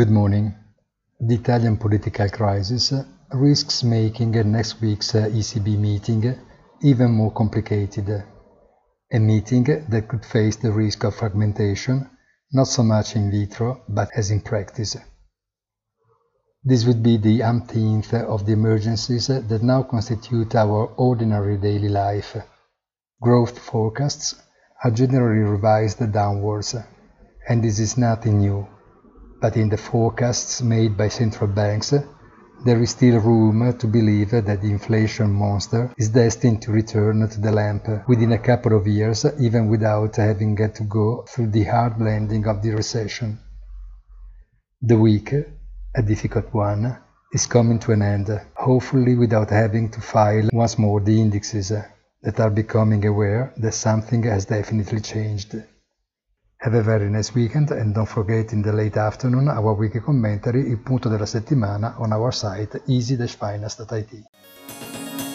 Good morning. The Italian political crisis risks making next week's uh, ECB meeting even more complicated. A meeting that could face the risk of fragmentation, not so much in vitro, but as in practice. This would be the umpteenth of the emergencies that now constitute our ordinary daily life. Growth forecasts are generally revised downwards, and this is nothing new. But in the forecasts made by central banks, there is still room to believe that the inflation monster is destined to return to the lamp within a couple of years, even without having to go through the hard landing of the recession. The week, a difficult one, is coming to an end, hopefully without having to file once more the indexes that are becoming aware that something has definitely changed. Have a very nice weekend and don't forget in the late afternoon our weekly commentary, il punto della settimana on our site easy-finance.it.